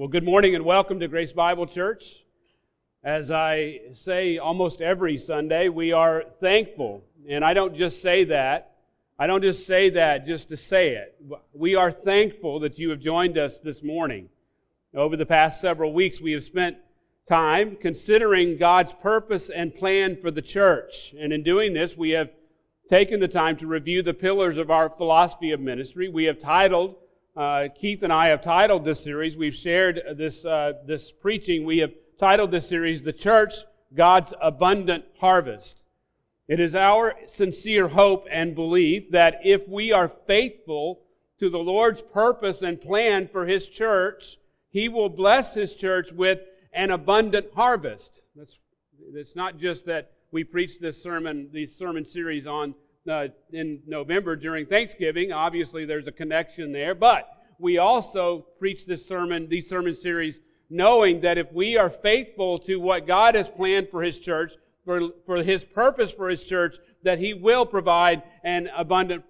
Well, good morning and welcome to Grace Bible Church. As I say almost every Sunday, we are thankful. And I don't just say that. I don't just say that just to say it. We are thankful that you have joined us this morning. Over the past several weeks, we have spent time considering God's purpose and plan for the church. And in doing this, we have taken the time to review the pillars of our philosophy of ministry. We have titled uh, Keith and I have titled this series. We've shared this uh, this preaching. We have titled this series "The Church: God's Abundant Harvest." It is our sincere hope and belief that if we are faithful to the Lord's purpose and plan for His church, He will bless His church with an abundant harvest. That's, it's not just that we preach this sermon, these sermon series on uh, in November during Thanksgiving. Obviously, there's a connection there. But we also preach this sermon, these sermon series, knowing that if we are faithful to what God has planned for His church, for, for His purpose for His church, that He will provide an abundant,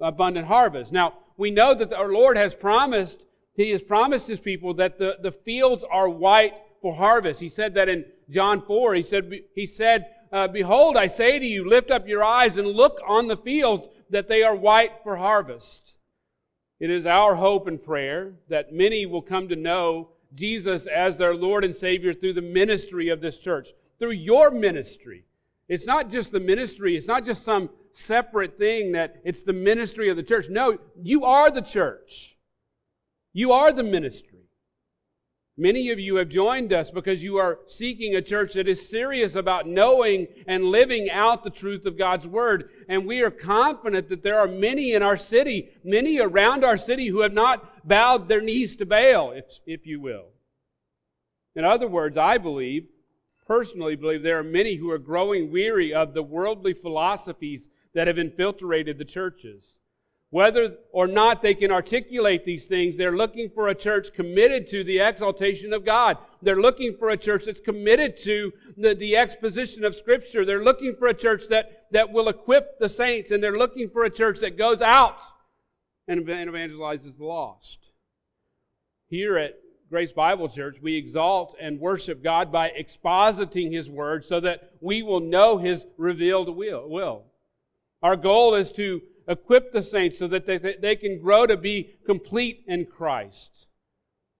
abundant harvest. Now, we know that our Lord has promised, He has promised His people that the, the fields are white for harvest. He said that in John 4. He said, he said uh, Behold, I say to you, lift up your eyes and look on the fields, that they are white for harvest. It is our hope and prayer that many will come to know Jesus as their Lord and Savior through the ministry of this church, through your ministry. It's not just the ministry, it's not just some separate thing that it's the ministry of the church. No, you are the church. You are the ministry. Many of you have joined us because you are seeking a church that is serious about knowing and living out the truth of God's Word. And we are confident that there are many in our city, many around our city, who have not bowed their knees to Baal, if, if you will. In other words, I believe, personally believe, there are many who are growing weary of the worldly philosophies that have infiltrated the churches. Whether or not they can articulate these things, they're looking for a church committed to the exaltation of God. They're looking for a church that's committed to the, the exposition of Scripture. They're looking for a church that, that will equip the saints, and they're looking for a church that goes out and evangelizes the lost. Here at Grace Bible Church, we exalt and worship God by expositing His Word so that we will know His revealed will. Our goal is to equip the saints so that they, they can grow to be complete in Christ.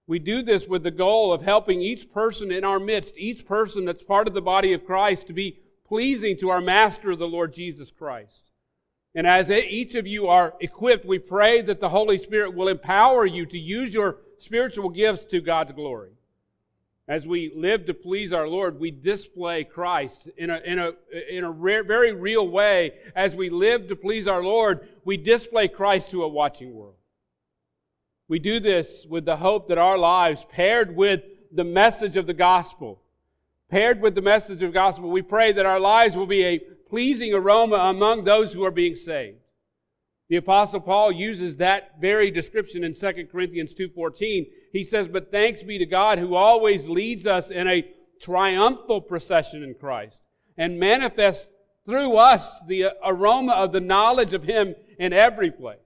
We do this with the goal of helping each person in our midst, each person that's part of the body of Christ, to be pleasing to our Master, the Lord Jesus Christ. And as each of you are equipped, we pray that the Holy Spirit will empower you to use your spiritual gifts to God's glory. As we live to please our Lord, we display Christ in a, in a, in a very real way. As we live to please our Lord, we display Christ to a watching world. We do this with the hope that our lives, paired with the message of the gospel, paired with the message of the gospel, we pray that our lives will be a pleasing aroma among those who are being saved. The apostle Paul uses that very description in 2 Corinthians 2:14 he says, But thanks be to God who always leads us in a triumphal procession in Christ and manifests through us the aroma of the knowledge of Him in every place.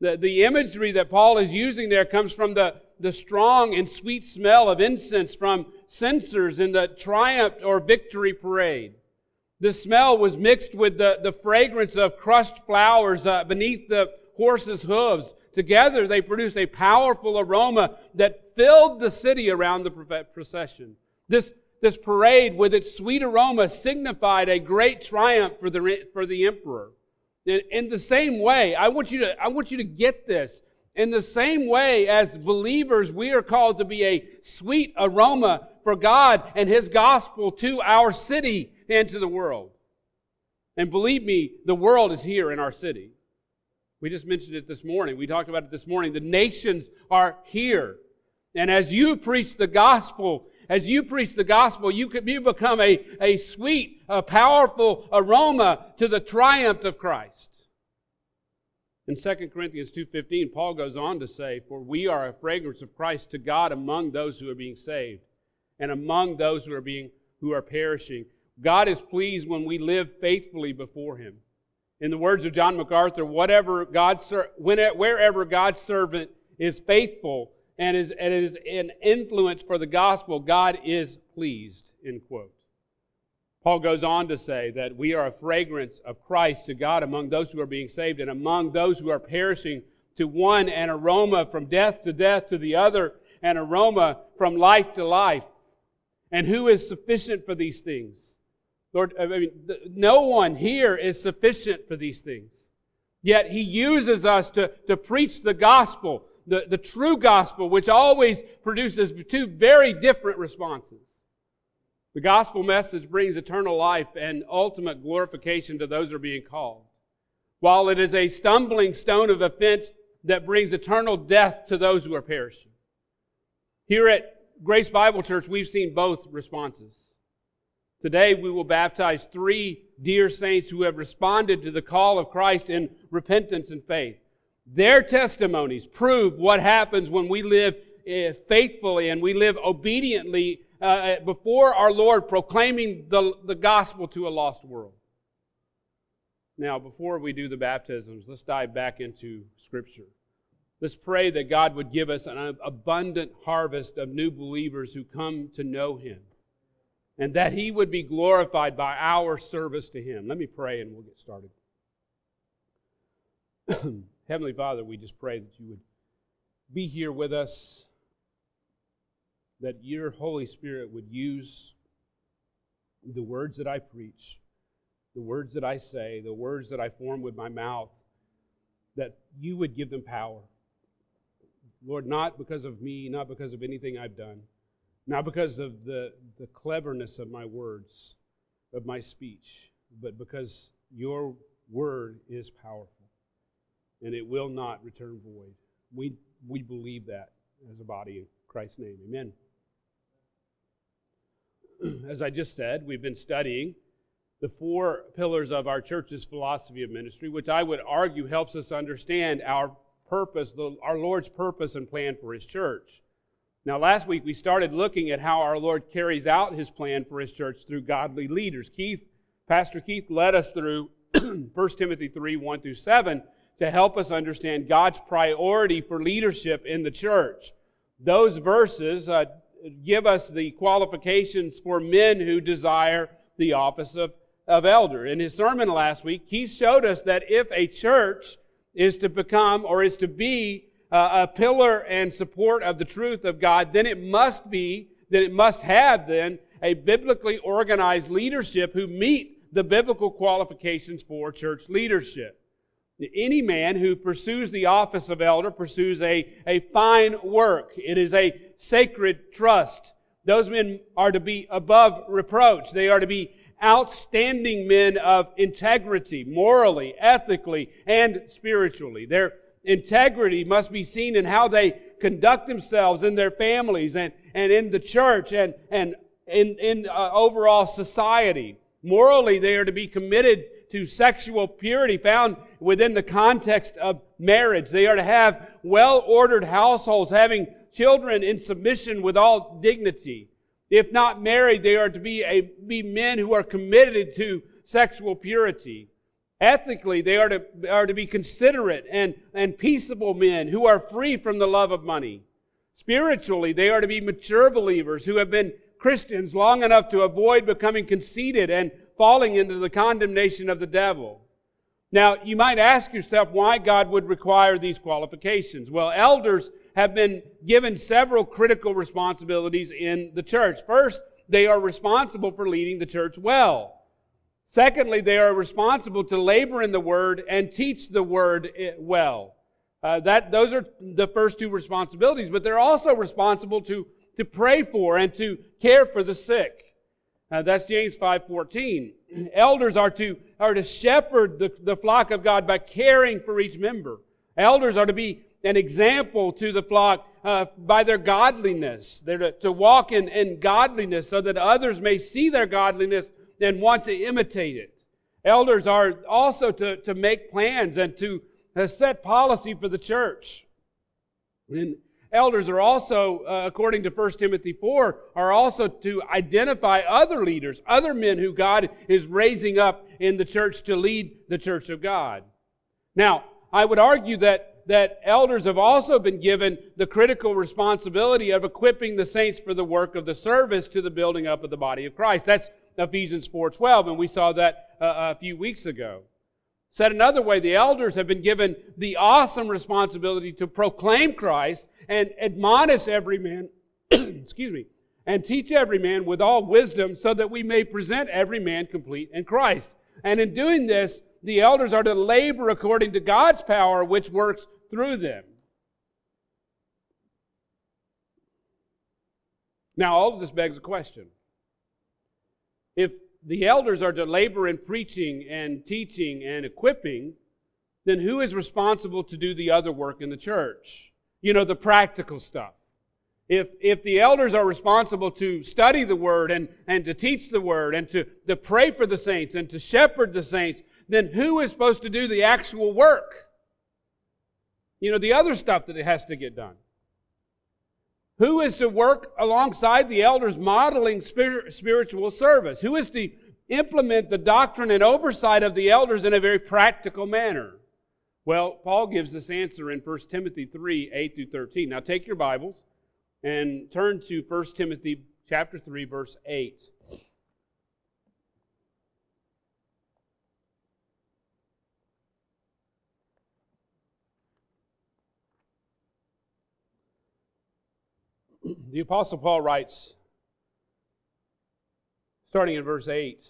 The, the imagery that Paul is using there comes from the, the strong and sweet smell of incense from censers in the triumph or victory parade. The smell was mixed with the, the fragrance of crushed flowers uh, beneath the horse's hooves Together, they produced a powerful aroma that filled the city around the procession. This, this parade, with its sweet aroma, signified a great triumph for the, for the emperor. In, in the same way, I want, you to, I want you to get this. In the same way, as believers, we are called to be a sweet aroma for God and His gospel to our city and to the world. And believe me, the world is here in our city. We just mentioned it this morning. We talked about it this morning. The nations are here. And as you preach the gospel, as you preach the gospel, you, can, you become a, a sweet, a powerful aroma to the triumph of Christ. In 2 Corinthians 2.15, Paul goes on to say, For we are a fragrance of Christ to God among those who are being saved and among those who are, being, who are perishing. God is pleased when we live faithfully before Him. In the words of John MacArthur, whatever God's, wherever God's servant is faithful, and is, and is an influence for the gospel, God is pleased, end quote. Paul goes on to say that we are a fragrance of Christ to God among those who are being saved and among those who are perishing to one an aroma from death to death to the other an aroma from life to life. And who is sufficient for these things? Lord, I mean, no one here is sufficient for these things. Yet he uses us to, to preach the gospel, the, the true gospel, which always produces two very different responses. The gospel message brings eternal life and ultimate glorification to those who are being called, while it is a stumbling stone of offense that brings eternal death to those who are perishing. Here at Grace Bible Church, we've seen both responses. Today, we will baptize three dear saints who have responded to the call of Christ in repentance and faith. Their testimonies prove what happens when we live eh, faithfully and we live obediently uh, uh, before our Lord, proclaiming the, the gospel to a lost world. Now, before we do the baptisms, let's dive back into Scripture. Let's pray that God would give us an abundant harvest of new believers who come to know Him and that He would be glorified by our service to Him. Let me pray and we'll get started. Heavenly Father, we just pray that you would be here with us that your Holy Spirit would use the words that I preach, the words that I say, the words that I form with my mouth, that you would give them power. Lord, not because of me, not because of anything I've done, not because of the, the cleverness of my words, of my speech, but because your word is powerful and it will not return void. We, we believe that as a body in Christ's name. Amen. as I just said, we've been studying the four pillars of our church's philosophy of ministry, which I would argue helps us understand our purpose, the, our Lord's purpose and plan for His church. Now, last week we started looking at how our Lord carries out His plan for His church through godly leaders. Keith, Pastor Keith led us through 1 Timothy 3 1 through 7 to help us understand God's priority for leadership in the church. Those verses uh, give us the qualifications for men who desire the office of, of elder. In his sermon last week, he showed us that if a church is to become or is to be uh, a pillar and support of the truth of God, then it must be, that it must have then a biblically organized leadership who meet the biblical qualifications for church leadership. Any man who pursues the office of elder pursues a, a fine work. It is a sacred trust. Those men are to be above reproach. They are to be outstanding men of integrity, morally, ethically, and spiritually. Their integrity must be seen in how they conduct themselves in their families and, and in the church and, and in, in uh, overall society. Morally, they are to be committed to sexual purity found within the context of marriage. They are to have well ordered households, having children in submission with all dignity. If not married, they are to be, a, be men who are committed to sexual purity. Ethically, they are to, are to be considerate and, and peaceable men who are free from the love of money. Spiritually, they are to be mature believers who have been Christians long enough to avoid becoming conceited and falling into the condemnation of the devil. Now, you might ask yourself why God would require these qualifications. Well, elders have been given several critical responsibilities in the church. First, they are responsible for leading the church well. Secondly, they are responsible to labor in the word and teach the word eh, well. Uh, that those are the first two responsibilities, but they're also responsible to to pray for and to care for the sick. Uh, that's James 5.14. Elders are to, are to shepherd the, the flock of God by caring for each member. Elders are to be an example to the flock uh, by their godliness. They're to, to walk in, in godliness so that others may see their godliness and want to imitate it. Elders are also to, to make plans and to set policy for the church. And Elders are also, uh, according to 1 Timothy 4, are also to identify other leaders, other men who God is raising up in the church to lead the church of God. Now, I would argue that that elders have also been given the critical responsibility of equipping the saints for the work of the service to the building up of the body of Christ. That's Ephesians 4:12 and we saw that uh, a few weeks ago. Said another way, the elders have been given the awesome responsibility to proclaim Christ and admonish every man, excuse me, and teach every man with all wisdom so that we may present every man complete in Christ. And in doing this, the elders are to labor according to God's power which works through them. Now, all of this begs a question. If the elders are to labor in preaching and teaching and equipping, then who is responsible to do the other work in the church? You know, the practical stuff. If, if the elders are responsible to study the word and, and to teach the word and to, to pray for the saints and to shepherd the saints, then who is supposed to do the actual work? You know, the other stuff that has to get done. Who is to work alongside the elders modeling spiritual service? Who is to implement the doctrine and oversight of the elders in a very practical manner? Well, Paul gives this answer in 1 Timothy 3 8 through 13. Now take your Bibles and turn to 1 Timothy chapter 3 verse 8. The Apostle Paul writes, starting in verse 8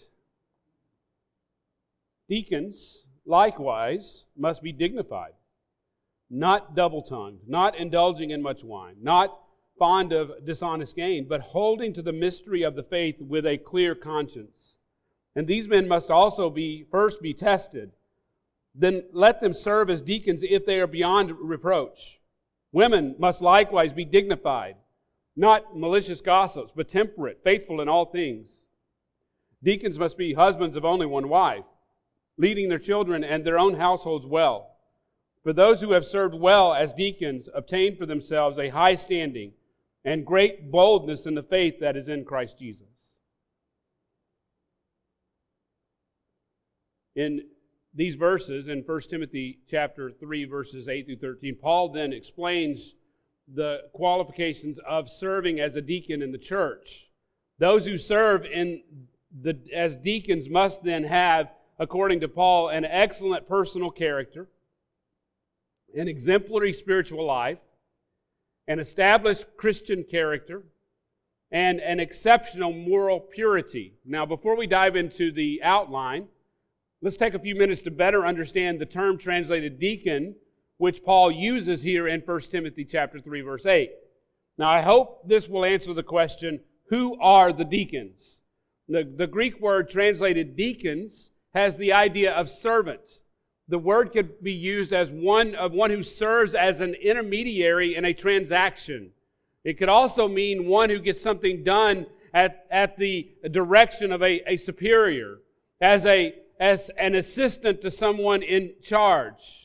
Deacons, likewise, must be dignified, not double tongued, not indulging in much wine, not fond of dishonest gain, but holding to the mystery of the faith with a clear conscience. And these men must also be first be tested. Then let them serve as deacons if they are beyond reproach. Women must likewise be dignified not malicious gossips, but temperate, faithful in all things. Deacons must be husbands of only one wife, leading their children and their own households well. For those who have served well as deacons obtain for themselves a high standing and great boldness in the faith that is in Christ Jesus. In these verses, in 1 Timothy chapter 3, verses 8 through 13, Paul then explains the qualifications of serving as a deacon in the church. Those who serve in the, as deacons must then have, according to Paul, an excellent personal character, an exemplary spiritual life, an established Christian character, and an exceptional moral purity. Now, before we dive into the outline, let's take a few minutes to better understand the term translated deacon which Paul uses here in 1 Timothy chapter 3 verse 8. Now I hope this will answer the question, who are the deacons? The, the Greek word translated deacons has the idea of servants. The word could be used as one of one who serves as an intermediary in a transaction. It could also mean one who gets something done at, at the direction of a, a superior, as, a, as an assistant to someone in charge.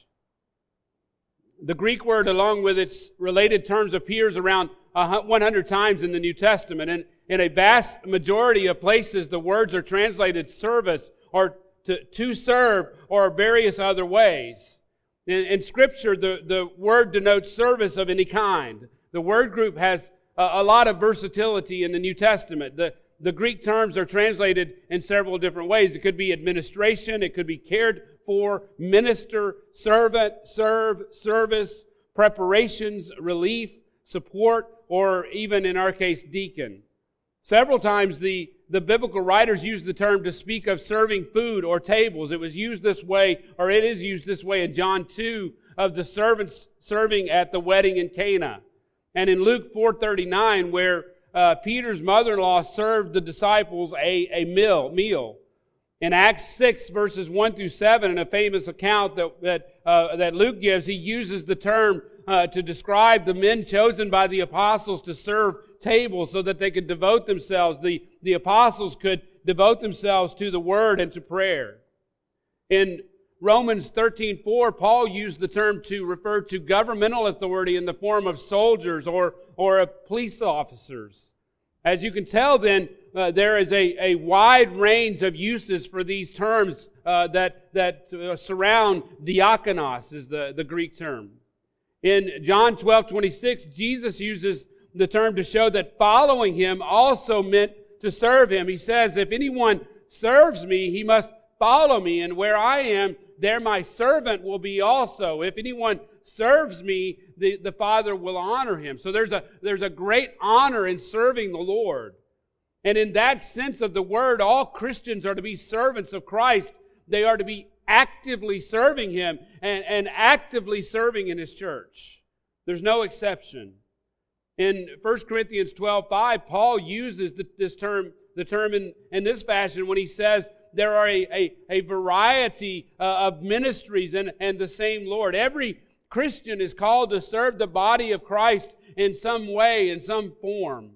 The Greek word, along with its related terms, appears around 100 times in the New Testament. And in a vast majority of places, the words are translated service or to, to serve or various other ways. In, in, Scripture, the, the word denotes service of any kind. The word group has a, a lot of versatility in the New Testament. The, the Greek terms are translated in several different ways. It could be administration, it could be cared for, minister, servant, serve, service, preparations, relief, support, or even in our case, deacon. Several times the, the biblical writers use the term to speak of serving food or tables. It was used this way, or it is used this way in John 2 of the servants serving at the wedding in Cana. And in Luke 4.39 where uh, Peter's mother-in-law served the disciples a, a meal, meal. In Acts 6, verses 1 through 7, in a famous account that, that, uh, that Luke gives, he uses the term uh, to describe the men chosen by the apostles to serve tables so that they could devote themselves, the, the apostles could devote themselves to the word and to prayer. In Romans 13, 4, Paul used the term to refer to governmental authority in the form of soldiers or, or of police officers. As you can tell, then, uh, there is a, a wide range of uses for these terms uh, that, that uh, surround diakonos, is the, the Greek term. In John 12, 26, Jesus uses the term to show that following him also meant to serve him. He says, If anyone serves me, he must follow me, and where I am, there my servant will be also. If anyone serves me, the, the Father will honor him. So there's a, there's a great honor in serving the Lord. And in that sense of the word, all Christians are to be servants of Christ. They are to be actively serving Him and, and actively serving in His church. There's no exception. In 1 Corinthians 12 5, Paul uses the, this term, the term in, in this fashion when he says, there are a, a, a variety uh, of ministries and, and the same Lord. Every Christian is called to serve the body of Christ in some way, in some form.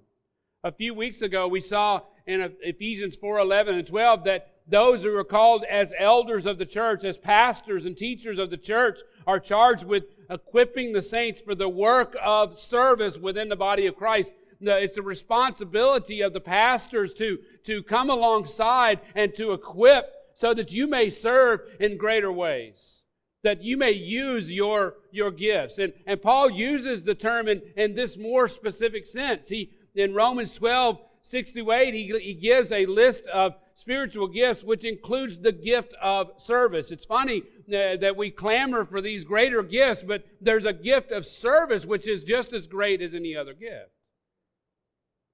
A few weeks ago, we saw in Ephesians 4 11 and 12 that those who are called as elders of the church, as pastors and teachers of the church, are charged with equipping the saints for the work of service within the body of Christ. It's a responsibility of the pastors to, to come alongside and to equip so that you may serve in greater ways, that you may use your, your gifts. And, and Paul uses the term in, in this more specific sense. He, in Romans 12, 6 through 8, he, he gives a list of spiritual gifts, which includes the gift of service. It's funny uh, that we clamor for these greater gifts, but there's a gift of service which is just as great as any other gift.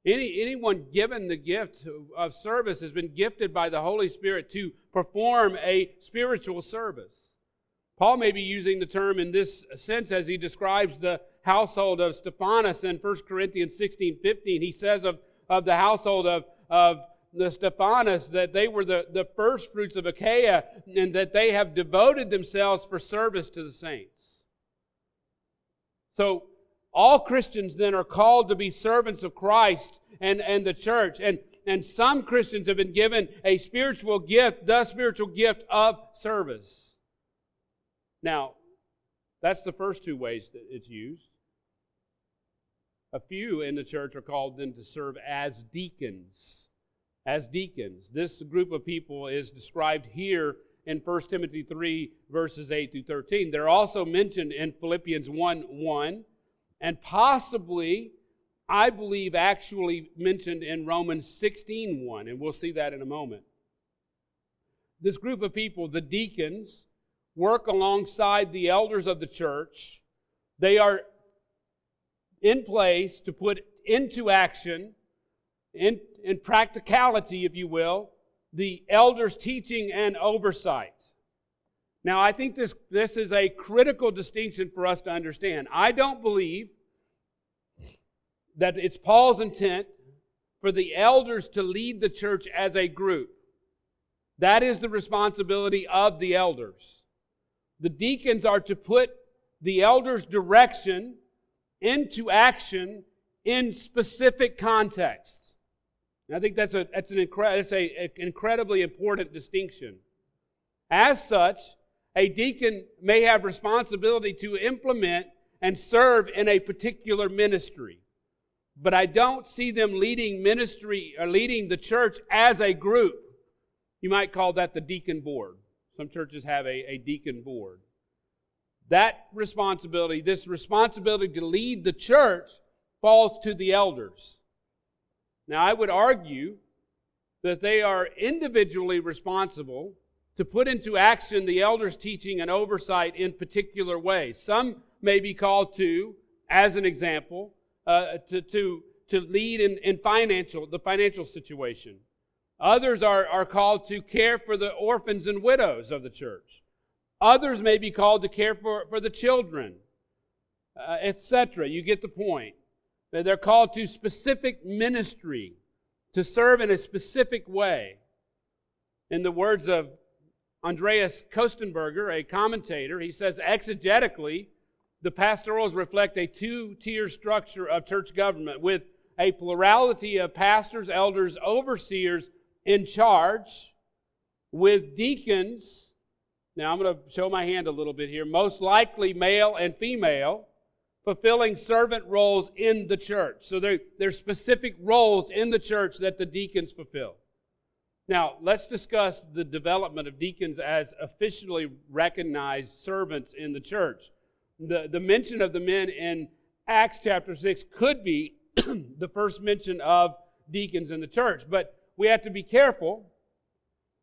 Any, anyone given the gift of service has been gifted by the Holy Spirit to perform a spiritual service. Paul may be using the term in this sense as he describes the household of Stephanas in 1 Corinthians 16 15. He says of, of the household of, of the Stephanas that they were the, the first fruits of Achaia and that they have devoted themselves for service to the saints. So, all Christians then are called to be servants of Christ and, and the church. And, and some Christians have been given a spiritual gift, the spiritual gift of service. Now, that's the first two ways that it's used. A few in the church are called then to serve as deacons as deacons. This group of people is described here in 1 Timothy 3, verses 8 through 13. They're also mentioned in Philippians 1 1, and possibly, I believe, actually mentioned in Romans 16 1, and we'll see that in a moment. This group of people, the deacons, work alongside the elders of the church. They are in place to put into action in, in practicality, if you will, the elders' teaching and oversight. Now, I think this, this is a critical distinction for us to understand. I don't believe that it's Paul's intent for the elders to lead the church as a group. That is the responsibility of the elders. The deacons are to put the elders' direction into action in specific contexts. And I think that's, a, that's, an, incre- that's a, an incredibly important distinction. As such, a deacon may have responsibility to implement and serve in a particular ministry. But I don't see them leading ministry or leading the church as a group. You might call that the deacon board. Some churches have a, a deacon board. That responsibility, this responsibility to lead the church, falls to the elders. Now, I would argue that they are individually responsible to put into action the elders' teaching and oversight in particular ways. Some may be called to, as an example, uh, to, to, to lead in, in financial, the financial situation. Others are, are called to care for the orphans and widows of the church. Others may be called to care for, for the children, uh, etc. You get the point. They're called to specific ministry, to serve in a specific way. In the words of Andreas Kostenberger, a commentator, he says exegetically, the pastorals reflect a two tier structure of church government with a plurality of pastors, elders, overseers in charge, with deacons. Now, I'm going to show my hand a little bit here, most likely male and female fulfilling servant roles in the church. So there, there's specific roles in the church that the deacons fulfill. Now, let's discuss the development of deacons as officially recognized servants in the church. the, the mention of the men in Acts chapter 6 could be the first mention of deacons in the church. But we have to be careful.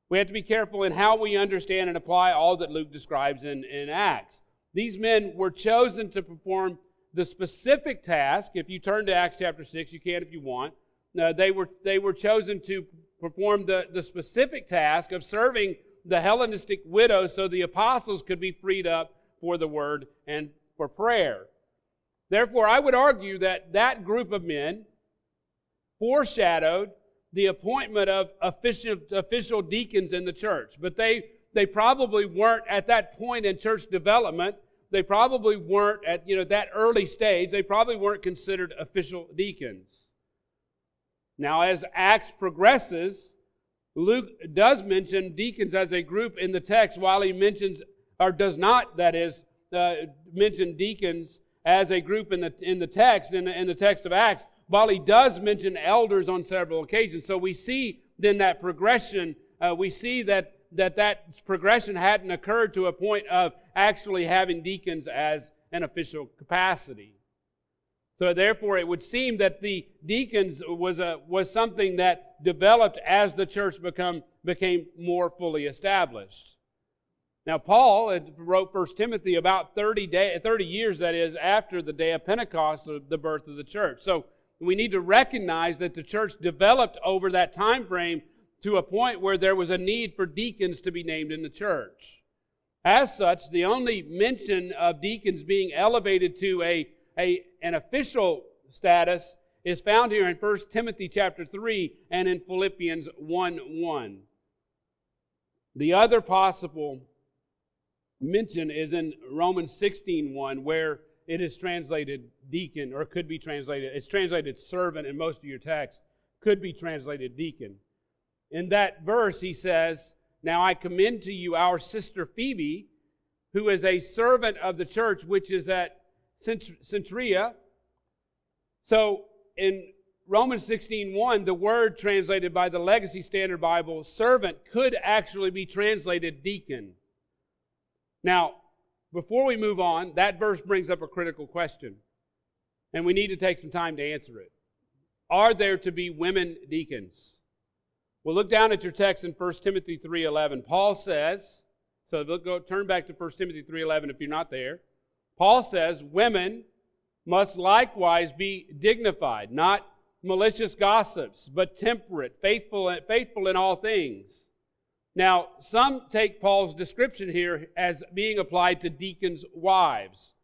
We have to be careful in how we understand and apply all that Luke describes in, in Acts. These men were chosen to perform the specific task. If you turn to Acts chapter 6, you can if you want. Uh, they, were, they were chosen to perform the, the specific task of serving the Hellenistic widows so the apostles could be freed up for the word and for prayer. Therefore, I would argue that that group of men foreshadowed the appointment of official, official deacons in the church. But they, they probably weren't at that point in church development. They probably weren't at you know that early stage. They probably weren't considered official deacons. Now, as Acts progresses, Luke does mention deacons as a group in the text, while he mentions, or does not, that is, uh, mention deacons as a group in the, in the text, in the, in the text of Acts, while he does mention elders on several occasions. So we see then that progression, uh, we see that, that that progression hadn't occurred to a point of actually having deacons as an official capacity. So therefore, it would seem that the deacons was, a, was something that developed as the church become, became more fully established. Now, Paul wrote 1 Timothy about 30, day, 30 years, that is, after the day of Pentecost, the birth of the church. So we need to recognize that the church developed over that time frame to a point where there was a need for deacons to be named in the church. As such, the only mention of deacons being elevated to a a, an official status is found here in 1 Timothy chapter 3 and in Philippians 1 1. The other possible mention is in Romans 16 1, where it is translated deacon, or could be translated, it's translated servant in most of your text, could be translated deacon. In that verse, he says, Now I commend to you our sister Phoebe, who is a servant of the church which is at Cenchrea. So in Romans 16:1, the word translated by the Legacy Standard Bible, servant, could actually be translated deacon. Now, before we move on, that verse brings up a critical question, and we need to take some time to answer it. Are there to be women deacons? Well, look down at your text in 1 Timothy 3:11. Paul says, so look, go turn back to 1 Timothy 3:11 if you're not there. Paul says women must likewise be dignified, not malicious gossips, but temperate, faithful, faithful in all things. Now, some take Paul's description here as being applied to deacons' wives.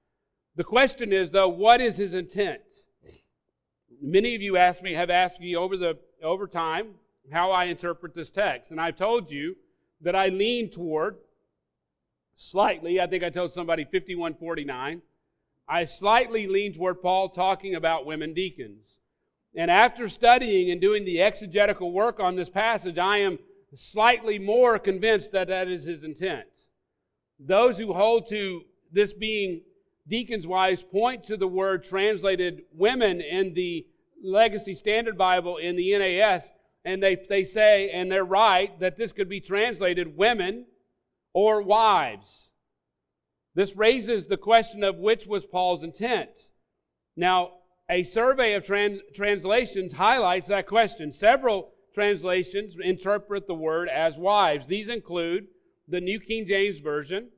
The question is, though, what is his intent? Many of you asked me, have asked me over the over time how I interpret this text, and I've told you that I lean toward slightly, I think I told somebody 5149. I slightly lean toward Paul talking about women deacons. And after studying and doing the exegetical work on this passage, I am slightly more convinced that that is his intent. Those who hold to this being deacons' wives point to the word translated women in the Legacy Standard Bible in the NAS, and they, they say, and they're right, that this could be translated women or wives. This raises the question of which was Paul's intent. Now, a survey of trans- translations highlights that question. Several translations interpret the word as wives. These include the New King James Version,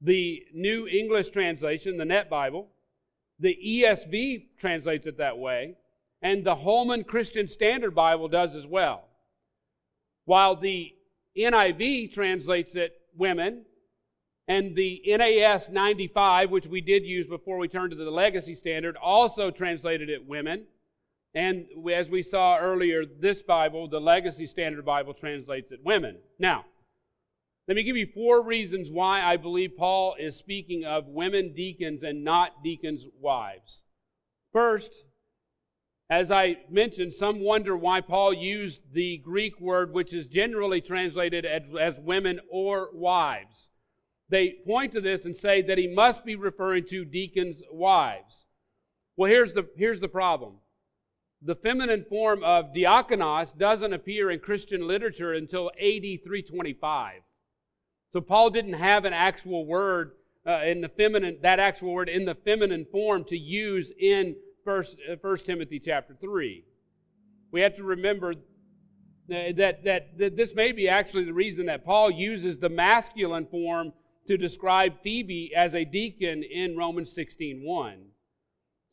the New English Translation, the Net Bible, the ESV translates it that way, and the Holman Christian Standard Bible does as well. While the NIV translates it women. And the NAS 95, which we did use before we turned to the legacy standard, also translated it women. And as we saw earlier, this Bible, the Legacy Standard Bible, translates it women. Now, let me give you four reasons why I believe Paul is speaking of women deacons and not deacons' wives. First, as I mentioned, some wonder why Paul used the Greek word, which is generally translated as, women or wives. They point to this and say that he must be referring to deacons' wives. Well, here's the, here's the problem the feminine form of diakonos doesn't appear in Christian literature until AD 325. So Paul didn't have an actual word uh, in the feminine, that actual word in the feminine form to use in First, uh, Timothy chapter 3. We have to remember that, that, that this may be actually the reason that Paul uses the masculine form to describe Phoebe as a deacon in Romans 16.1.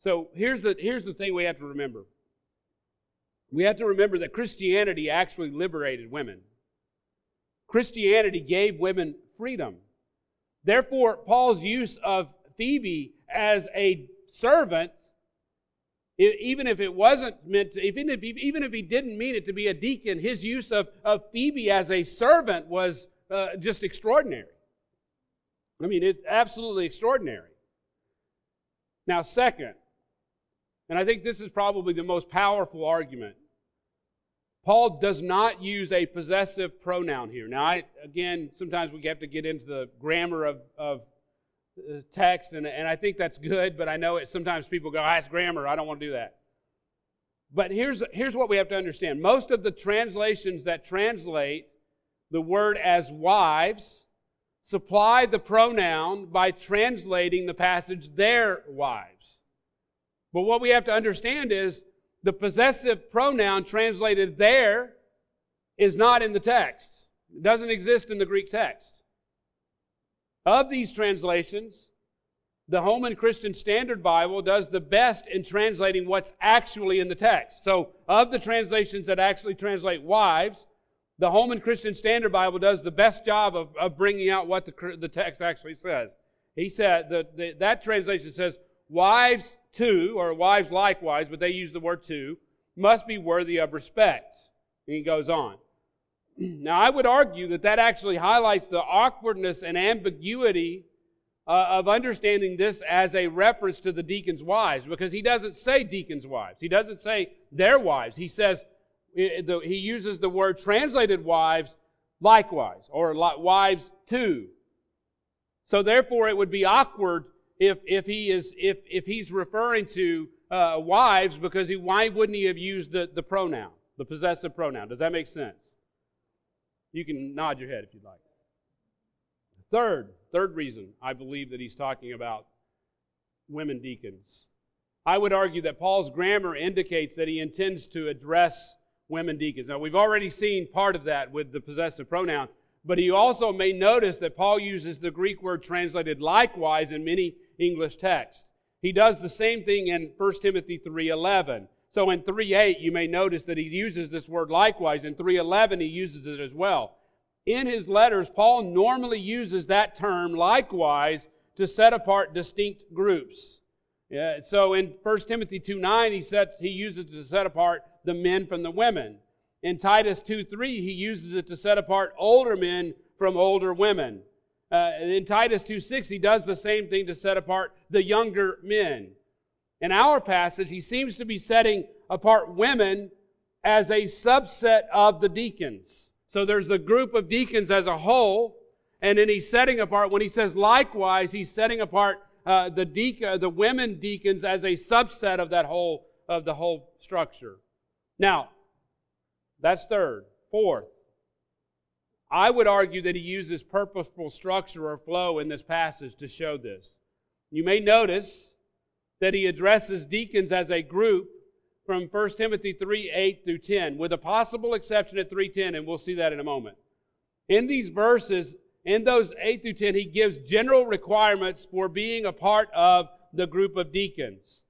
So here's the, here's the thing we have to remember. We have to remember that Christianity actually liberated women. Christianity gave women freedom. Therefore, Paul's use of Phoebe as a servant, even if it wasn't meant to, even if, even if he didn't mean it to be a deacon, his use of, of Phoebe as a servant was uh, just extraordinary. I mean, it's absolutely extraordinary. Now, second, and I think this is probably the most powerful argument. Paul does not use a possessive pronoun here. Now, I, again, sometimes we have to get into the grammar of, of uh, text, and, and I think that's good, but I know it, sometimes people go, ah, it's grammar, I don't want to do that. But here's, here's what we have to understand most of the translations that translate the word as wives supply the pronoun by translating the passage their wives. But what we have to understand is the possessive pronoun translated there is not in the text. It doesn't exist in the Greek text. Of these translations, the Holman Christian Standard Bible does the best in translating what's actually in the text. So, of the translations that actually translate wives, the Holman Christian Standard Bible does the best job of, of bringing out what the, the text actually says. He said that that translation says, Wives too, or wives likewise, but they use the word too, must be worthy of respect. And he goes on. Now, I would argue that that actually highlights the awkwardness and ambiguity uh, of understanding this as a reference to the deacon's wives, because he doesn't say deacon's wives. He doesn't say their wives. He says, he uses the word translated wives likewise, or wives too. So, therefore, it would be awkward if, if, he is, if, if he's referring to uh, wives because he, why wouldn't he have used the, the pronoun, the possessive pronoun? Does that make sense? You can nod your head if you'd like. Third, third reason I believe that he's talking about women deacons. I would argue that Paul's grammar indicates that he intends to address women deacons. Now, we've already seen part of that with the possessive pronoun, but you also may notice that Paul uses the Greek word translated likewise in many English text. He does the same thing in 1 Timothy 3:11. So in 3:8 you may notice that he uses this word likewise. In 3:11 he uses it as well. In his letters Paul normally uses that term likewise to set apart distinct groups. Yeah, so in 1 Timothy 2:9 he sets he uses it to set apart the men from the women. In Titus 2:3 he uses it to set apart older men from older women. Uh, in Titus 2.6, he does the same thing to set apart the younger men. In our passage, he seems to be setting apart women as a subset of the deacons. So there's the group of deacons as a whole, and then he's setting apart, when he says likewise, he's setting apart uh, the, deacon, the women deacons as a subset of that whole, of the whole structure. Now, that's third. Fourth, I would argue that he uses purposeful structure or flow in this passage to show this. You may notice that he addresses deacons as a group from 1 Timothy 3 8 through 10, with a possible exception at 310, and we'll see that in a moment. In these verses, in those 8 through 10, he gives general requirements for being a part of the group of deacons.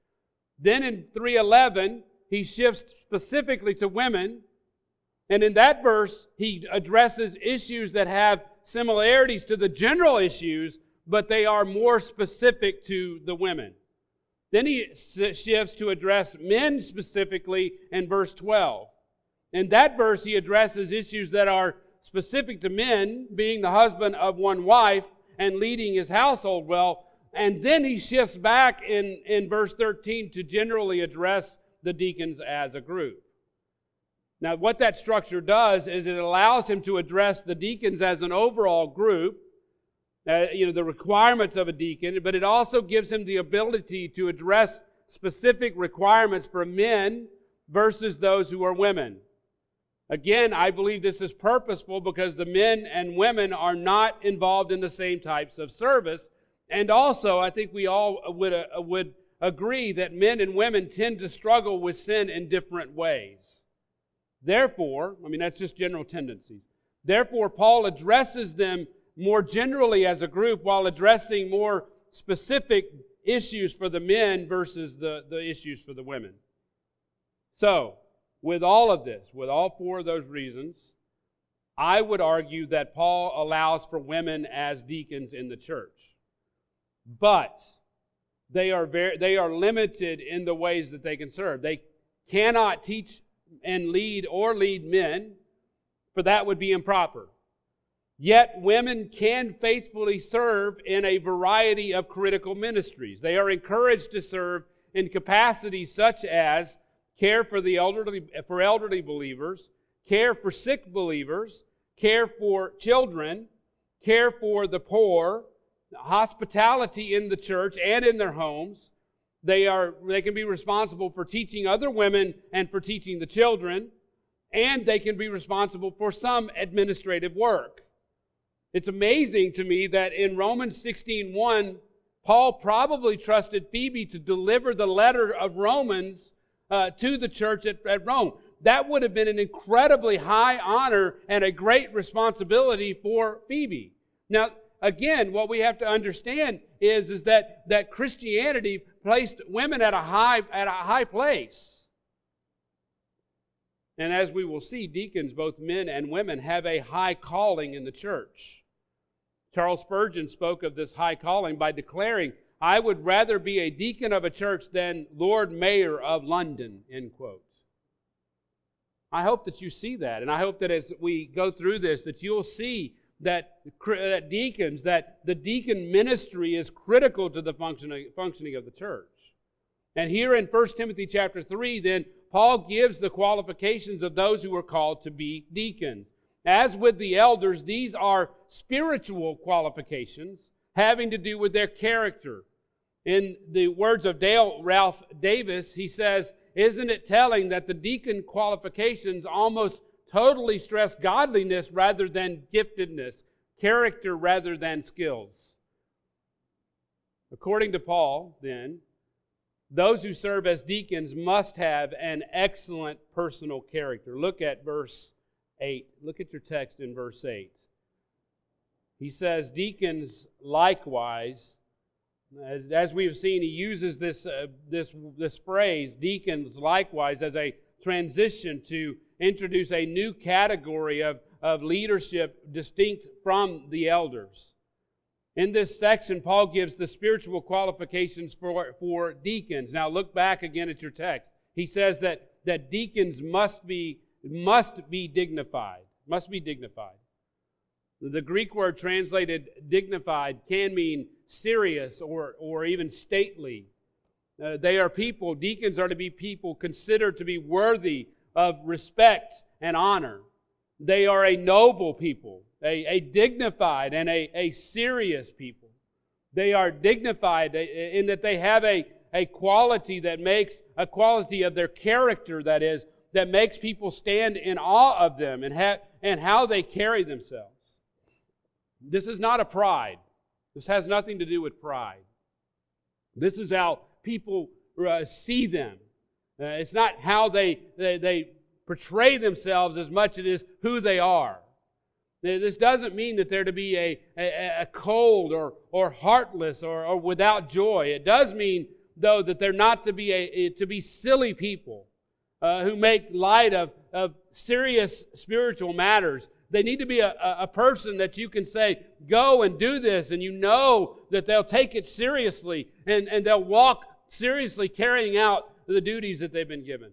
Then in 311, he shifts specifically to women and in that verse, he addresses issues that have similarities to the general issues, but they are more specific to the women. Then he shifts to address men specifically in verse 12. In that verse, he addresses issues that are specific to men, being the husband of one wife and leading his household well. And then he shifts back in, in verse 13 to generally address the deacons as a group. Now, what that structure does is it allows him to address the deacons as an overall group, uh, you know, the requirements of a deacon, but it also gives him the ability to address specific requirements for men versus those who are women. Again, I believe this is purposeful because the men and women are not involved in the same types of service, And also, I think we all would, uh, would agree that men and women tend to struggle with sin in different ways. Therefore, I mean, that's just general tendencies. Therefore, Paul addresses them more generally as a group while addressing more specific issues for the men versus the, the issues for the women. So, with all of this, with all four of those reasons, I would argue that Paul allows for women as deacons in the church. But they are, very, they are limited in the ways that they can serve. They cannot teach and lead or lead men, for that would be improper. Yet women can faithfully serve in a variety of critical ministries. They are encouraged to serve in capacities such as care for the elderly for elderly believers, care for sick believers, care for children, care for the poor, hospitality in the church and in their homes. They are they can be responsible for teaching other women and for teaching the children, and they can be responsible for some administrative work. It's amazing to me that in Romans 16:1, Paul probably trusted Phoebe to deliver the letter of Romans uh, to the church at, at Rome. That would have been an incredibly high honor and a great responsibility for Phoebe. Now, again, what we have to understand is, is that, that Christianity placed women at a high at a high place. And as we will see, deacons, both men and women, have a high calling in the church. Charles Spurgeon spoke of this high calling by declaring, I would rather be a deacon of a church than Lord Mayor of London, end quote. I hope that you see that, and I hope that as we go through this, that you'll see that, uh, that deacons, that the deacon ministry is critical to the functioning, functioning of the church. And here in 1 Timothy chapter 3, then, Paul gives the qualifications of those who are called to be deacons. As with the elders, these are spiritual qualifications having to do with their character. In the words of Dale Ralph Davis, he says, Isn't it telling that the deacon qualifications almost totally stress godliness rather than giftedness, character rather than skills? According to Paul, then, those who serve as deacons must have an excellent personal character. Look at verse 8. Look at your text in verse 8. He says, Deacons likewise, as we have seen, he uses this, uh, this, this phrase, deacons likewise, as a transition to introduce a new category of, of leadership distinct from the elders. In this section, Paul gives the spiritual qualifications for, for deacons. Now, look back again at your text. He says that, that deacons must be must be dignified. Must be dignified. The Greek word translated dignified can mean serious or, or even stately. Uh, they are people, deacons are to be people considered to be worthy of respect and honor. They are a noble people, a, a dignified and a, a serious people. They are dignified in that they have a, a quality that makes a quality of their character that is that makes people stand in awe of them and, ha- and how they carry themselves. This is not a pride. This has nothing to do with pride. This is how people uh, see them. Uh, it's not how they, they, they portray themselves as much as it is who they are. This doesn't mean that they're to be a, a, a cold or, or heartless or, or without joy. It does mean, though, that they're not to be, a, to be silly people uh, who make light of, of serious spiritual matters. They need to be a, a person that you can say, go and do this, and you know that they'll take it seriously and, and they'll walk seriously carrying out the duties that they've been given.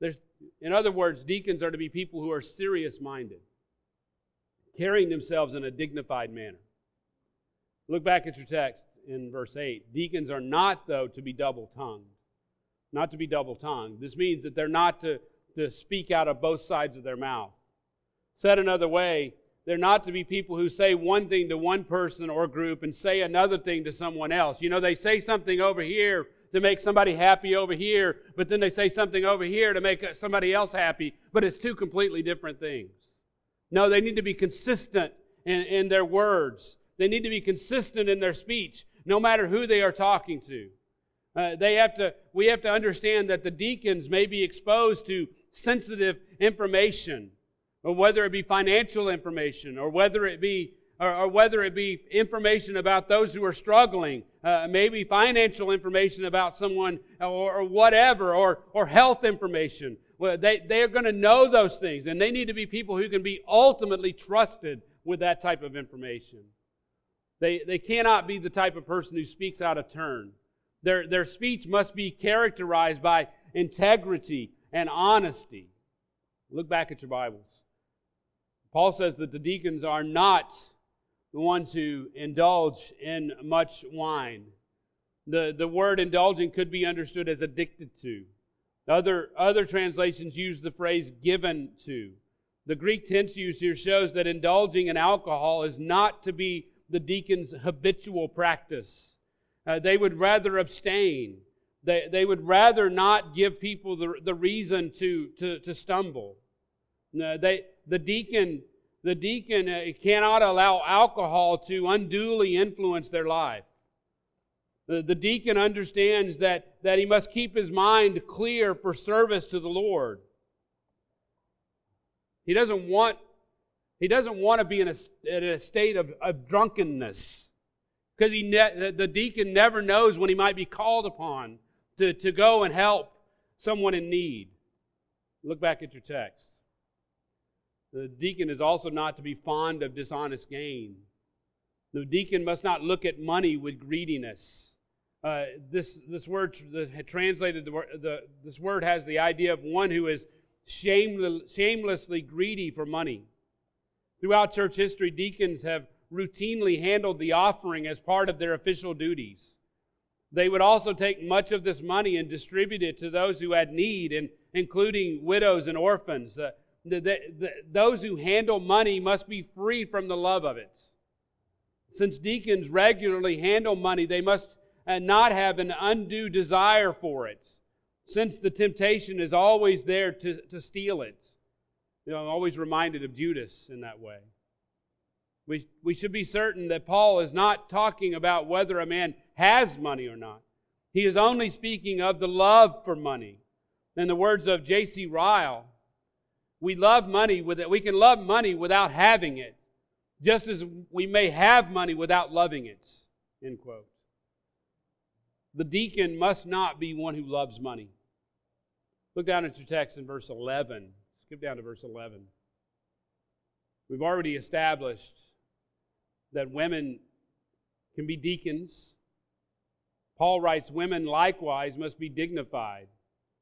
There's, in other words, deacons are to be people who are serious minded, carrying themselves in a dignified manner. Look back at your text in verse 8. Deacons are not, though, to be double tongued not to be double tongued. This means that they're not to, to speak out of both sides of their mouth. Said another way, they're not to be people who say one thing to one person or group and say another thing to someone else. You know, they say something over here to make somebody happy over here, but then they say something over here to make somebody else happy, but it's two completely different things. No, they need to be consistent in, in their words. They need to be consistent in their speech, no matter who they are talking to. Uh, they have to, we have to understand that the deacons may be exposed to sensitive information, or whether it be financial information, or whether it be or, or whether it be information about those who are struggling, uh, maybe financial information about someone, or, or whatever, or, or health information. Well, they, they are going to know those things, and they need to be people who can be ultimately trusted with that type of information. They, they cannot be the type of person who speaks out of turn. Their, their speech must be characterized by integrity and honesty. Look back at your Bibles. Paul says that the deacons are not the ones who indulge in much wine. The, the word indulging could be understood as addicted to. Other, other translations use the phrase given to. The Greek tense used here shows that indulging in alcohol is not to be the deacon's habitual practice. Uh, they would rather abstain. They, they would rather not give people the, the reason to, to, to stumble. Uh, they, the deacon the deacon uh, cannot allow alcohol to unduly influence their life. The, the deacon understands that, that he must keep his mind clear for service to the Lord. He doesn't want, he doesn't want to be in a, in a state of, of drunkenness because he ne- the deacon never knows when he might be called upon to, to go and help someone in need. Look back at your text. The deacon is also not to be fond of dishonest gain. The deacon must not look at money with greediness. Uh, this, this word the, translated, the, the, this word has the idea of one who is shameless, shamelessly greedy for money. Throughout church history, deacons have routinely handled the offering as part of their official duties. They would also take much of this money and distribute it to those who had need, and, including widows and orphans. Uh, the, the, those who handle money must be free from the love of it. Since deacons regularly handle money, they must uh, not have an undue desire for it, since the temptation is always there to, to steal it. You know, I'm always reminded of Judas in that way. We, we should be certain that Paul is not talking about whether a man has money or not. He is only speaking of the love for money. In the words of J.C. Ryle, we love money with it. We can love money without having it, just as we may have money without loving it. End quote. The deacon must not be one who loves money. Look down at your text in verse 11. Skip down to verse 11. We've already established that women can be deacons. Paul writes, Women likewise must be dignified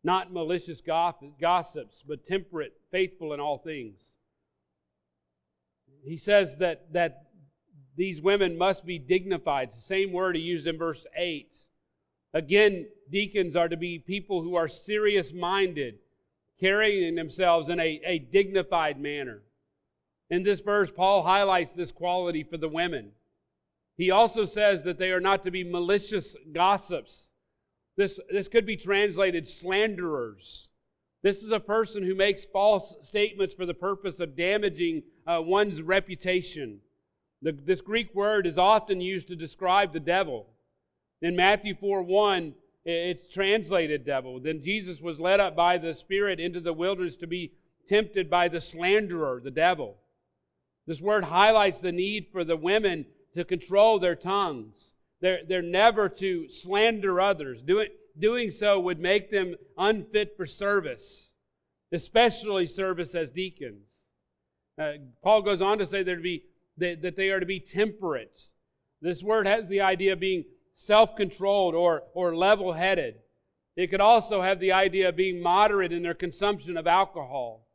not malicious gossips, but temperate, faithful in all things. He says that, that these women must be dignified. It's the same word he used in verse 8. Again, deacons are to be people who are serious minded, carrying themselves in a, a dignified manner. In this verse, Paul highlights this quality for the women. He also says that they are not to be malicious gossips this, this could be translated slanderers. This is a person who makes false statements for the purpose of damaging uh, one's reputation. The, this Greek word is often used to describe the devil. In Matthew 4 1, it's translated devil. Then Jesus was led up by the Spirit into the wilderness to be tempted by the slanderer, the devil. This word highlights the need for the women to control their tongues. They're, they're never to slander others. Doing, doing so would make them unfit for service, especially service as deacons. Uh, Paul goes on to say to be, that, that they are to be temperate. This word has the idea of being self controlled or, or level headed. It could also have the idea of being moderate in their consumption of alcohol.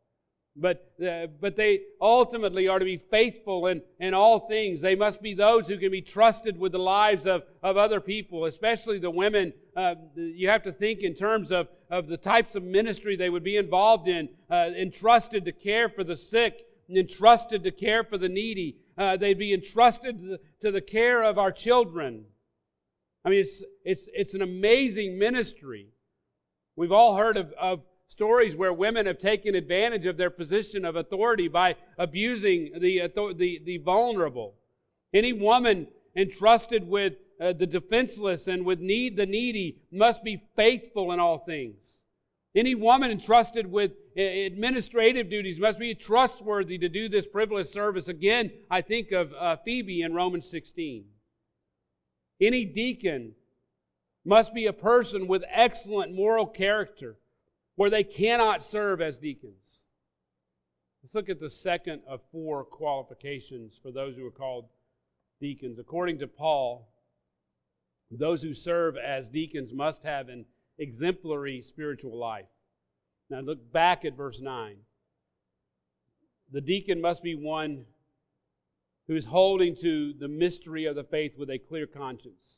But, uh, but they ultimately are to be faithful in, in all things. They must be those who can be trusted with the lives of, of other people, especially the women. Uh, you have to think in terms of, of the types of ministry they would be involved in, uh, entrusted to care for the sick, entrusted to care for the needy. Uh, they'd be entrusted to the, to the care of our children. I mean, it's, it's, it's an amazing ministry. We've all heard of, of stories where women have taken advantage of their position of authority by abusing the, the, the vulnerable. Any woman entrusted with uh, the defenseless and with need the needy must be faithful in all things. Any woman entrusted with uh, administrative duties must be trustworthy to do this privileged service. Again, I think of uh, Phoebe in Romans 16. Any deacon must be a person with excellent moral character, where they cannot serve as deacons. Let's look at the second of four qualifications for those who are called deacons. According to Paul, those who serve as deacons must have an exemplary spiritual life. Now look back at verse 9. The deacon must be one who is holding to the mystery of the faith with a clear conscience.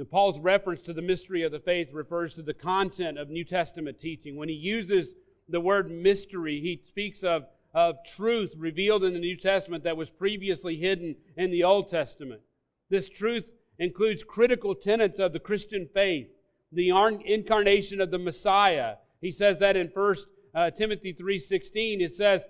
Now, Paul's reference to the mystery of the faith refers to the content of New Testament teaching. When he uses the word mystery, he speaks of, of truth revealed in the New Testament that was previously hidden in the Old Testament. This truth includes critical tenets of the Christian faith, the incarnation of the Messiah. He says that in 1 uh, Timothy 3.16. It says,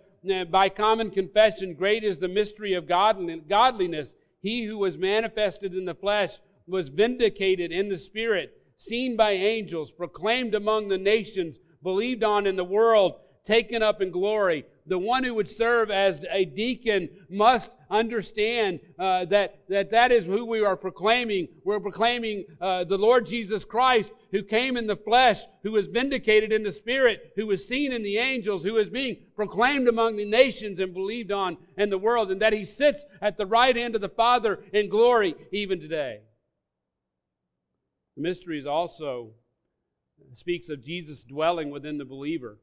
By common confession, great is the mystery of godliness. He who was manifested in the flesh was vindicated in the Spirit, seen by angels, proclaimed among the nations, believed on in the world, taken up in glory. The one who would serve as a deacon must understand uh, that, that that is who we are proclaiming. We're proclaiming uh, the Lord Jesus Christ, who came in the flesh, who was vindicated in the Spirit, who was seen in the angels, who is being proclaimed among the nations and believed on in the world, and that he sits at the right hand of the Father in glory even today. The mysteries also speaks of Jesus dwelling within the believer.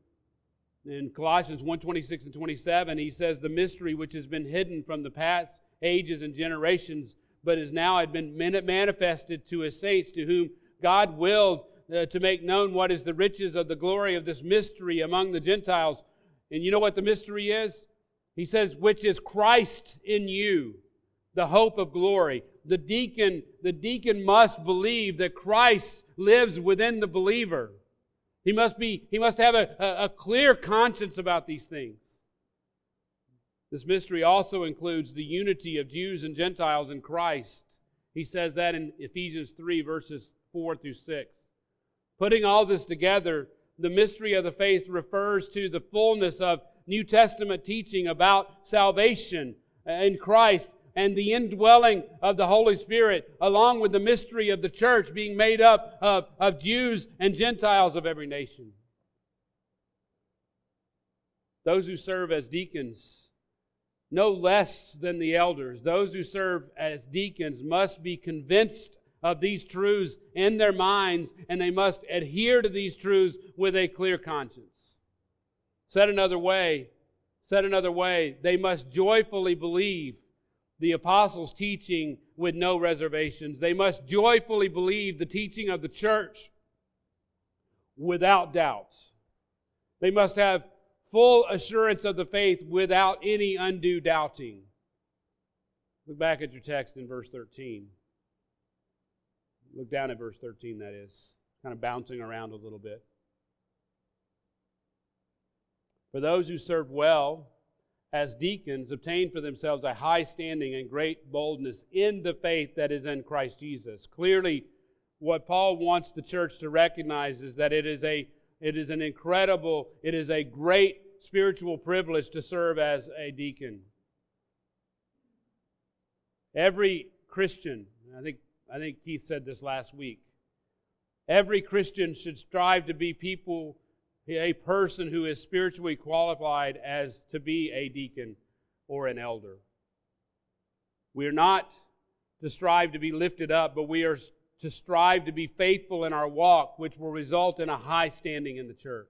In Colossians 1 26 and 27, he says, The mystery which has been hidden from the past ages and generations, but is now had been manifested to his saints, to whom God willed uh, to make known what is the riches of the glory of this mystery among the Gentiles. And you know what the mystery is? He says, which is Christ in you, the hope of glory the deacon, the deacon must believe that Christ lives within the believer. He must be, he must have a, a, a clear conscience about these things. This mystery also includes the unity of Jews and Gentiles in Christ. He says that in Ephesians 3, verses 4 through 6. Putting all this together, the mystery of the faith refers to the fullness of New Testament teaching about salvation in Christ and the indwelling of the Holy Spirit, along with the mystery of the church being made up of, of Jews and Gentiles of every nation. Those who serve as deacons, no less than the elders, those who serve as deacons must be convinced of these truths in their minds, and they must adhere to these truths with a clear conscience. Said another way, said another way, they must joyfully believe the apostles' teaching with no reservations. They must joyfully believe the teaching of the church without doubts. They must have full assurance of the faith without any undue doubting. Look back at your text in verse 13. Look down at verse 13, that is, kind of bouncing around a little bit. For those who serve well, as deacons obtain for themselves a high standing and great boldness in the faith that is in Christ Jesus. Clearly, what Paul wants the church to recognize is that it is a it is an incredible, it is a great spiritual privilege to serve as a deacon. Every Christian, I think I think Keith said this last week. Every Christian should strive to be people a person who is spiritually qualified as to be a deacon or an elder. We are not to strive to be lifted up, but we are to strive to be faithful in our walk, which will result in a high standing in the church.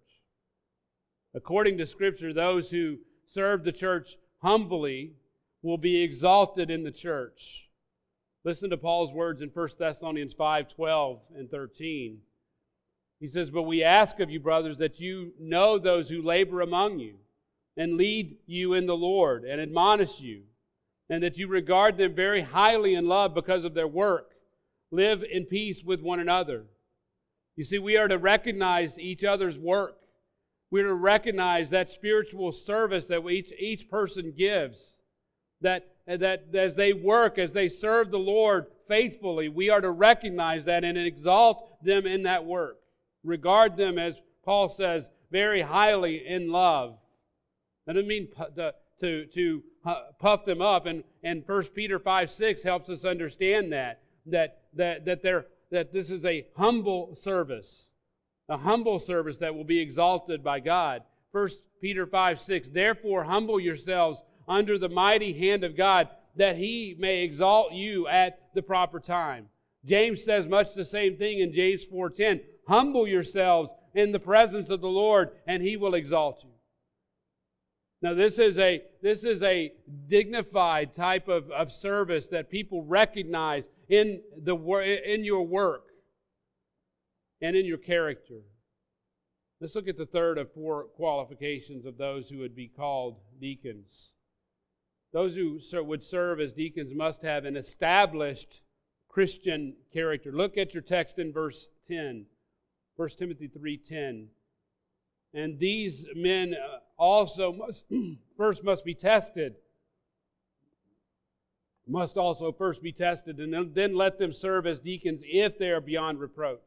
According to Scripture, those who serve the church humbly will be exalted in the church. Listen to Paul's words in 1 Thessalonians 5 12 and 13. He says, But we ask of you, brothers, that you know those who labor among you and lead you in the Lord and admonish you, and that you regard them very highly in love because of their work. Live in peace with one another. You see, we are to recognize each other's work. We are to recognize that spiritual service that each, each person gives. That that as they work, as they serve the Lord faithfully, we are to recognize that and exalt them in that work. Regard them, as Paul says, very highly in love. That doesn't mean to, to, to puff them up. And, and 1 Peter 5 6 helps us understand that, that, that, that, they're, that this is a humble service, a humble service that will be exalted by God. 1 Peter 5 6, therefore humble yourselves under the mighty hand of God, that he may exalt you at the proper time. James says much the same thing in James 4:10. Humble yourselves in the presence of the Lord, and he will exalt you. Now, this is a, this is a dignified type of, of service that people recognize in, the, in your work and in your character. Let's look at the third of four qualifications of those who would be called deacons. Those who would serve as deacons must have an established Christian character. Look at your text in verse 10. 1 Timothy 3:10. And these men uh, also must first must be tested. Must also first be tested, and then let them serve as deacons if they are beyond reproach.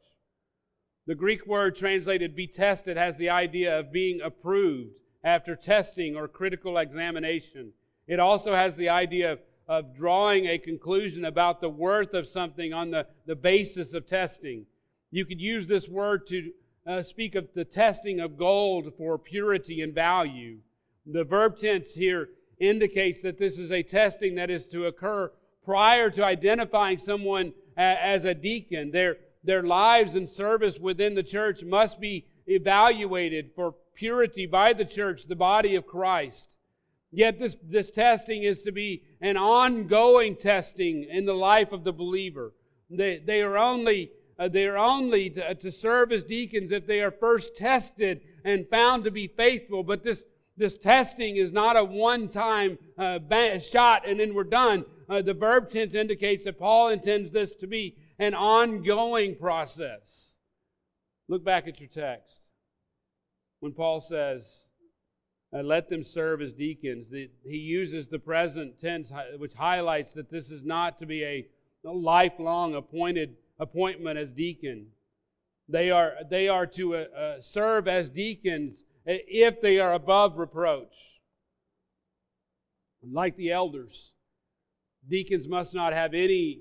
The Greek word translated be tested has the idea of being approved after testing or critical examination. It also has the idea of, of drawing a conclusion about the worth of something on the, the basis of testing. You could use this word to uh, speak of the testing of gold for purity and value. The verb tense here indicates that this is a testing that is to occur prior to identifying someone as a deacon. Their, their lives and service within the church must be evaluated for purity by the church, the body of Christ. Yet this, this testing is to be an ongoing testing in the life of the believer. They, they are only uh, they are only to, to, serve as deacons if they are first tested and found to be faithful. But this, this testing is not a one time uh, shot and then we're done. Uh, the verb tense indicates that Paul intends this to be an ongoing process. Look back at your text. When Paul says, uh, let them serve as deacons. The, he uses the present tense, which highlights that this is not to be a, a lifelong appointed appointment as deacon. They are, they are to uh, uh, serve as deacons if they are above reproach. Like the elders, deacons must not have any,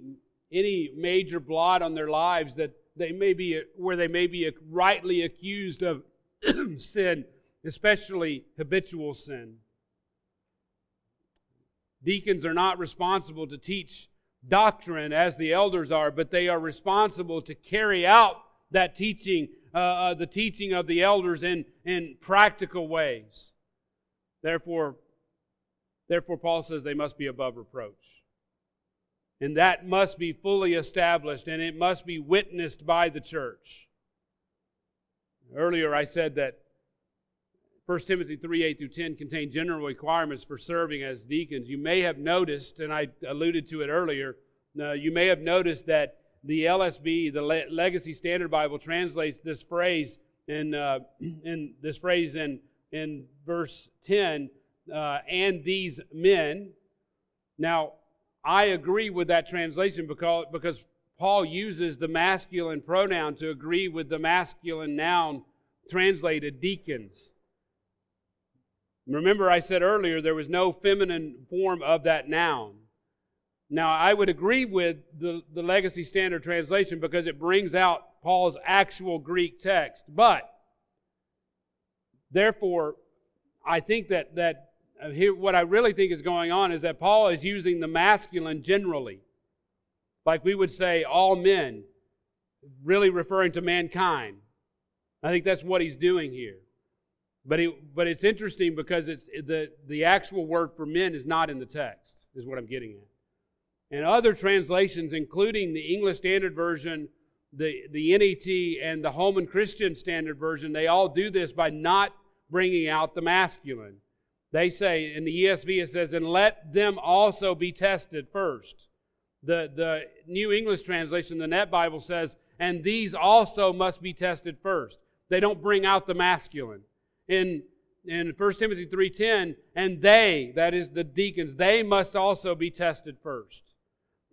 any major blot on their lives that they may be, where they may be rightly accused of sin, especially habitual sin. Deacons are not responsible to teach doctrine as the elders are, but they are responsible to carry out that teaching, uh, uh, the teaching of the elders in, in practical ways. Therefore, therefore, Paul says they must be above reproach. And that must be fully established and it must be witnessed by the church. Earlier, I said that 1 Timothy 3 8 through 10 contain general requirements for serving as deacons. You may have noticed, and I alluded to it earlier, uh, you may have noticed that the LSB, the Le- Legacy Standard Bible, translates this phrase in, uh, in this phrase in, in verse 10, uh, and these men. Now, I agree with that translation because, because Paul uses the masculine pronoun to agree with the masculine noun translated deacons. Remember, I said earlier there was no feminine form of that noun. Now, I would agree with the, the Legacy Standard Translation because it brings out Paul's actual Greek text. But, therefore, I think that, that uh, here, what I really think is going on is that Paul is using the masculine generally. Like we would say, all men, really referring to mankind. I think that's what he's doing here. But, but it's interesting because it's, the, the actual word for men is not in the text, is what I'm getting at. And other translations, including the English Standard Version, the, the NET, and the Holman Christian Standard Version, they all do this by not bringing out the masculine. They say, in the ESV, it says, and let them also be tested first. The, the New English Translation, the Net Bible says, and these also must be tested first. They don't bring out the masculine in in 1 Timothy 3:10, and they, that is the deacons, they must also be tested first.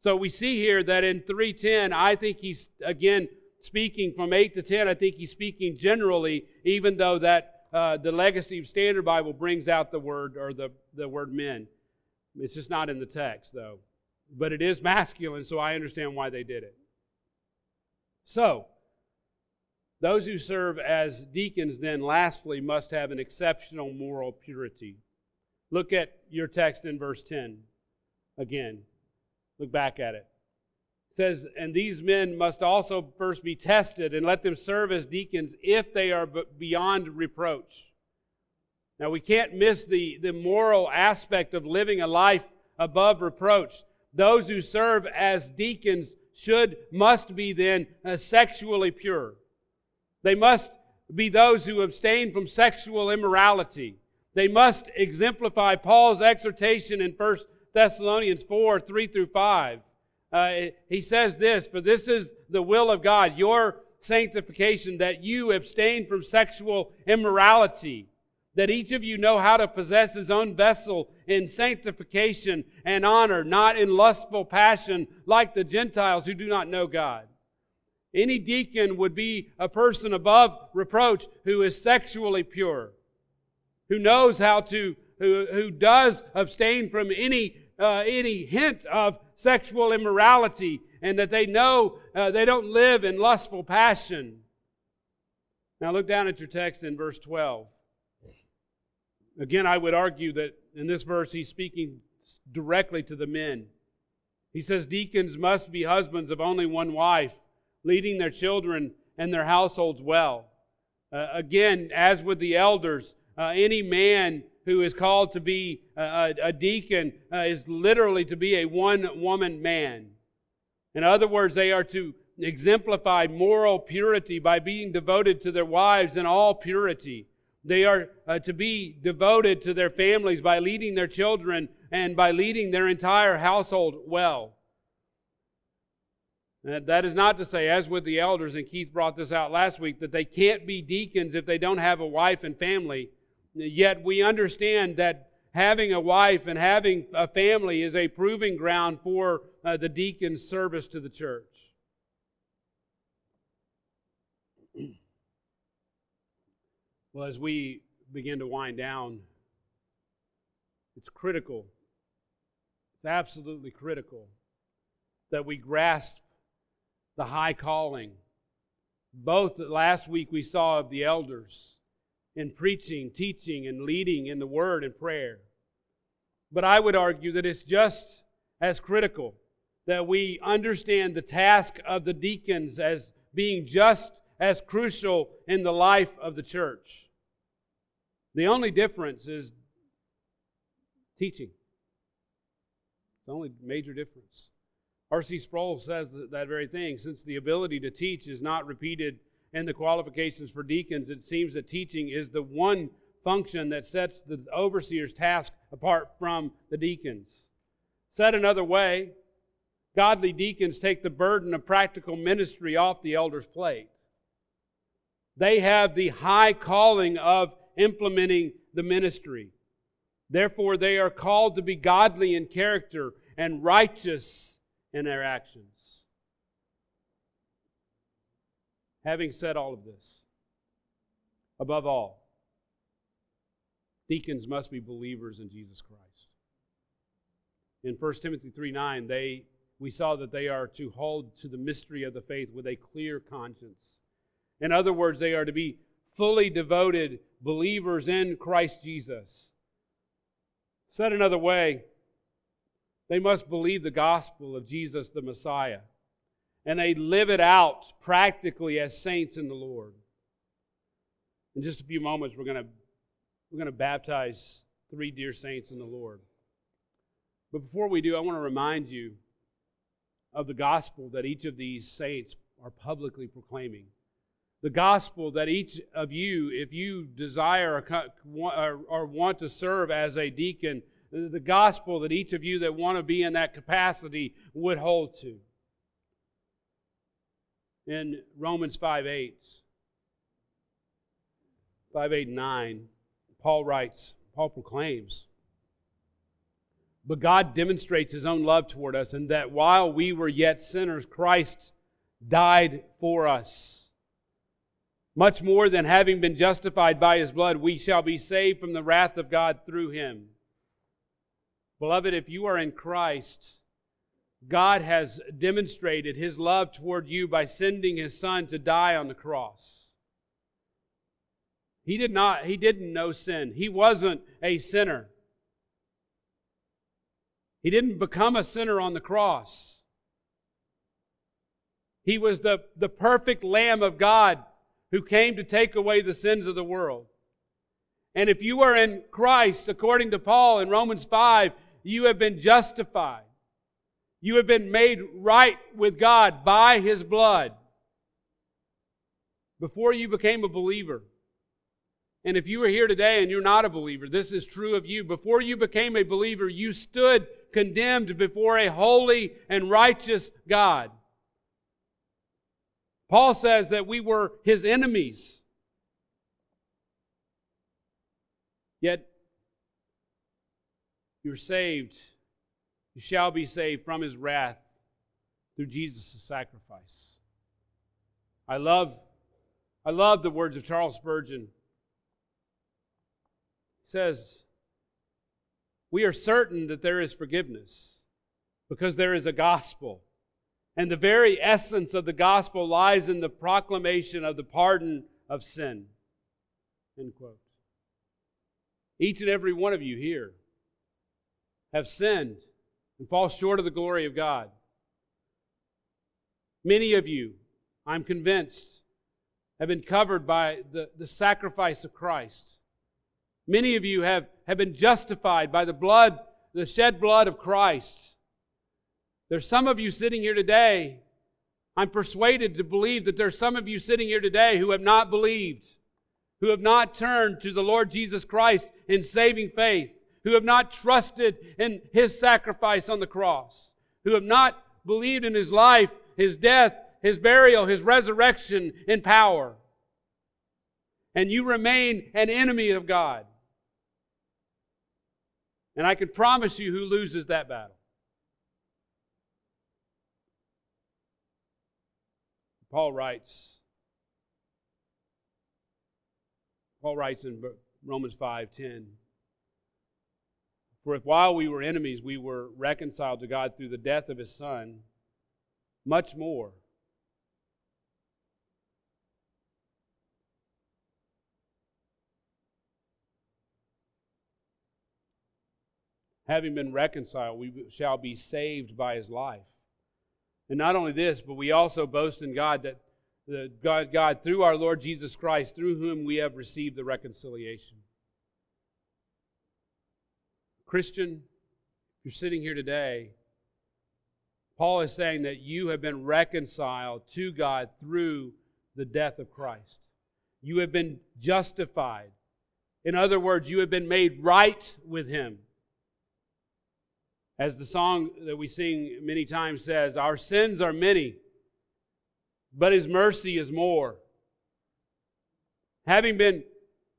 So we see here that in 3:10, I think he's again speaking from 8 to 10, I think he's speaking generally, even though that uh, the Legacy of Standard Bible brings out the word or the, the word men. It's just not in the text, though. But it is masculine, so I understand why they did it. So, those who serve as deacons, then, lastly, must have an exceptional moral purity. Look at your text in verse 10 again. Look back at it. it. says, And these men must also first be tested, and let them serve as deacons if they are beyond reproach. Now, we can't miss the, the moral aspect of living a life above reproach. Those who serve as deacons should, must be then uh, sexually pure. They must be those who abstain from sexual immorality. They must exemplify Paul's exhortation in 1 Thessalonians 4 3 through 5. Uh, he says this For this is the will of God, your sanctification, that you abstain from sexual immorality, that each of you know how to possess his own vessel in sanctification and honor, not in lustful passion like the Gentiles who do not know God. Any deacon would be a person above reproach who is sexually pure, who knows how to, who, who does abstain from any, uh, any hint of sexual immorality, and that they know uh, they don't live in lustful passion. Now look down at your text in verse 12. Again, I would argue that in this verse he's speaking directly to the men. He says, Deacons must be husbands of only one wife leading their children and their households well. Uh, again, as with the elders, uh, any man who is called to be a, a deacon uh, is literally to be a one woman man. In other words, they are to exemplify moral purity by being devoted to their wives in all purity. They are uh, to be devoted to their families by leading their children and by leading their entire household well. That is not to say, as with the elders, and Keith brought this out last week, that they can't be deacons if they don't have a wife and family. Yet we understand that having a wife and having a family is a proving ground for uh, the deacon's service to the church. Well, as we begin to wind down, it's critical, it's absolutely critical that we grasp the high calling. Both last week we saw of the elders in preaching, teaching, and leading in the word and prayer. But I would argue that it's just as critical that we understand the task of the deacons as being just as crucial in the life of the church. The only difference is teaching. The only major difference. R.C. Sproul says that very thing. Since the ability to teach is not repeated in the qualifications for deacons, it seems that teaching is the one function that sets the overseer's task apart from the deacons. Said another way, godly deacons take the burden of practical ministry off the elder's plate. They have the high calling of implementing the ministry. Therefore, they are called to be godly in character and righteous in their actions. Having said all of this, above all, deacons must be believers in Jesus Christ. In 1 Timothy 3 9, they, we saw that they are to hold to the mystery of the faith with a clear conscience. In other words, they are to be fully devoted believers in Christ Jesus. Said another way, they must believe the gospel of Jesus the Messiah. And they live it out practically as saints in the Lord. In just a few moments, we're going to, we're going to baptize three dear saints in the Lord. But before we do, I want to remind you of the gospel that each of these saints are publicly proclaiming. The gospel that each of you, if you desire or want to serve as a deacon, the gospel that each of you that want to be in that capacity would hold to. In Romans 5 8, 5 8 9, Paul writes, Paul proclaims, but God demonstrates his own love toward us, and that while we were yet sinners, Christ died for us. Much more than having been justified by his blood, we shall be saved from the wrath of God through him. Beloved, if you are in Christ, God has demonstrated his love toward you by sending his son to die on the cross. He did not he didn't know sin. He wasn't a sinner. He didn't become a sinner on the cross. He was the, the perfect Lamb of God who came to take away the sins of the world. And if you are in Christ, according to Paul in Romans 5, you have been justified. You have been made right with God by His blood before you became a believer. And if you are here today and you're not a believer, this is true of you. Before you became a believer, you stood condemned before a holy and righteous God. Paul says that we were his enemies. Yet you're saved. You shall be saved from his wrath through Jesus' sacrifice. I love, I love the words of Charles Spurgeon. He says, We are certain that there is forgiveness because there is a gospel. And the very essence of the gospel lies in the proclamation of the pardon of sin. End quote. Each and every one of you here have sinned and fall short of the glory of God. Many of you, I'm convinced, have been covered by the, the sacrifice of Christ. Many of you have, have been justified by the blood, the shed blood of Christ. There's some of you sitting here today. I'm persuaded to believe that there's some of you sitting here today who have not believed, who have not turned to the Lord Jesus Christ in saving faith, who have not trusted in his sacrifice on the cross, who have not believed in his life, his death, his burial, his resurrection in power. And you remain an enemy of God. And I can promise you who loses that battle. Paul writes, Paul writes in Romans 5:10, For if while we were enemies we were reconciled to God through the death of his son, much more having been reconciled, we shall be saved by his life. And not only this, but we also boast in God that the God, God, through our Lord Jesus Christ, through whom we have received the reconciliation. Christian, you're sitting here today, Paul is saying that you have been reconciled to God through the death of Christ. You have been justified. In other words, you have been made right with Him. As the song that we sing many times says, Our sins are many, but His mercy is more. Having been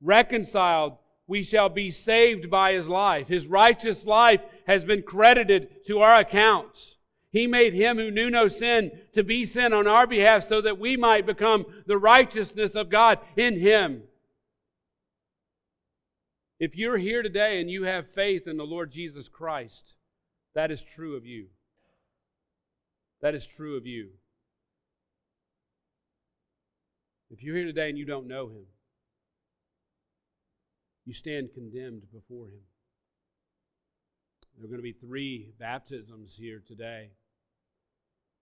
reconciled, we shall be saved by His life. His righteous life has been credited to our accounts. He made him who knew no sin to be sin on our behalf so that we might become the righteousness of God in him. If you're here today and you have faith in the Lord Jesus Christ, that is true of you. That is true of you. If you're here today and you don't know Him, you stand condemned before Him. There are going to be three baptisms here today.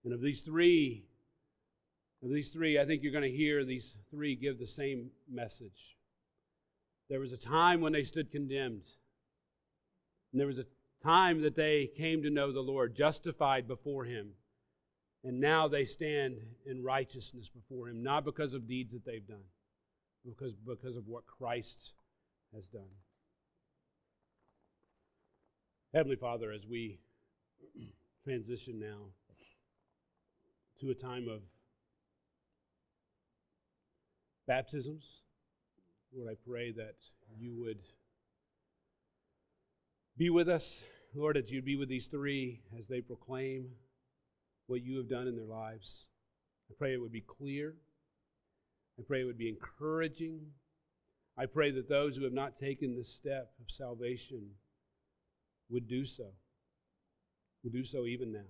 And of these three, of these three, I think you're going to hear these three give the same message. There was a time when they stood condemned. And there was a time that they came to know the Lord, justified before Him. And now they stand in righteousness before Him, not because of deeds that they've done, because, because of what Christ has done. Heavenly Father, as we transition now to a time of baptisms, Lord, I pray that you would be with us, Lord, that you'd be with these three as they proclaim what you have done in their lives. I pray it would be clear. I pray it would be encouraging. I pray that those who have not taken this step of salvation would do so, would do so even now,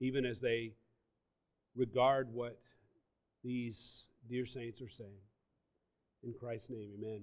even as they regard what these dear saints are saying. In Christ's name, amen.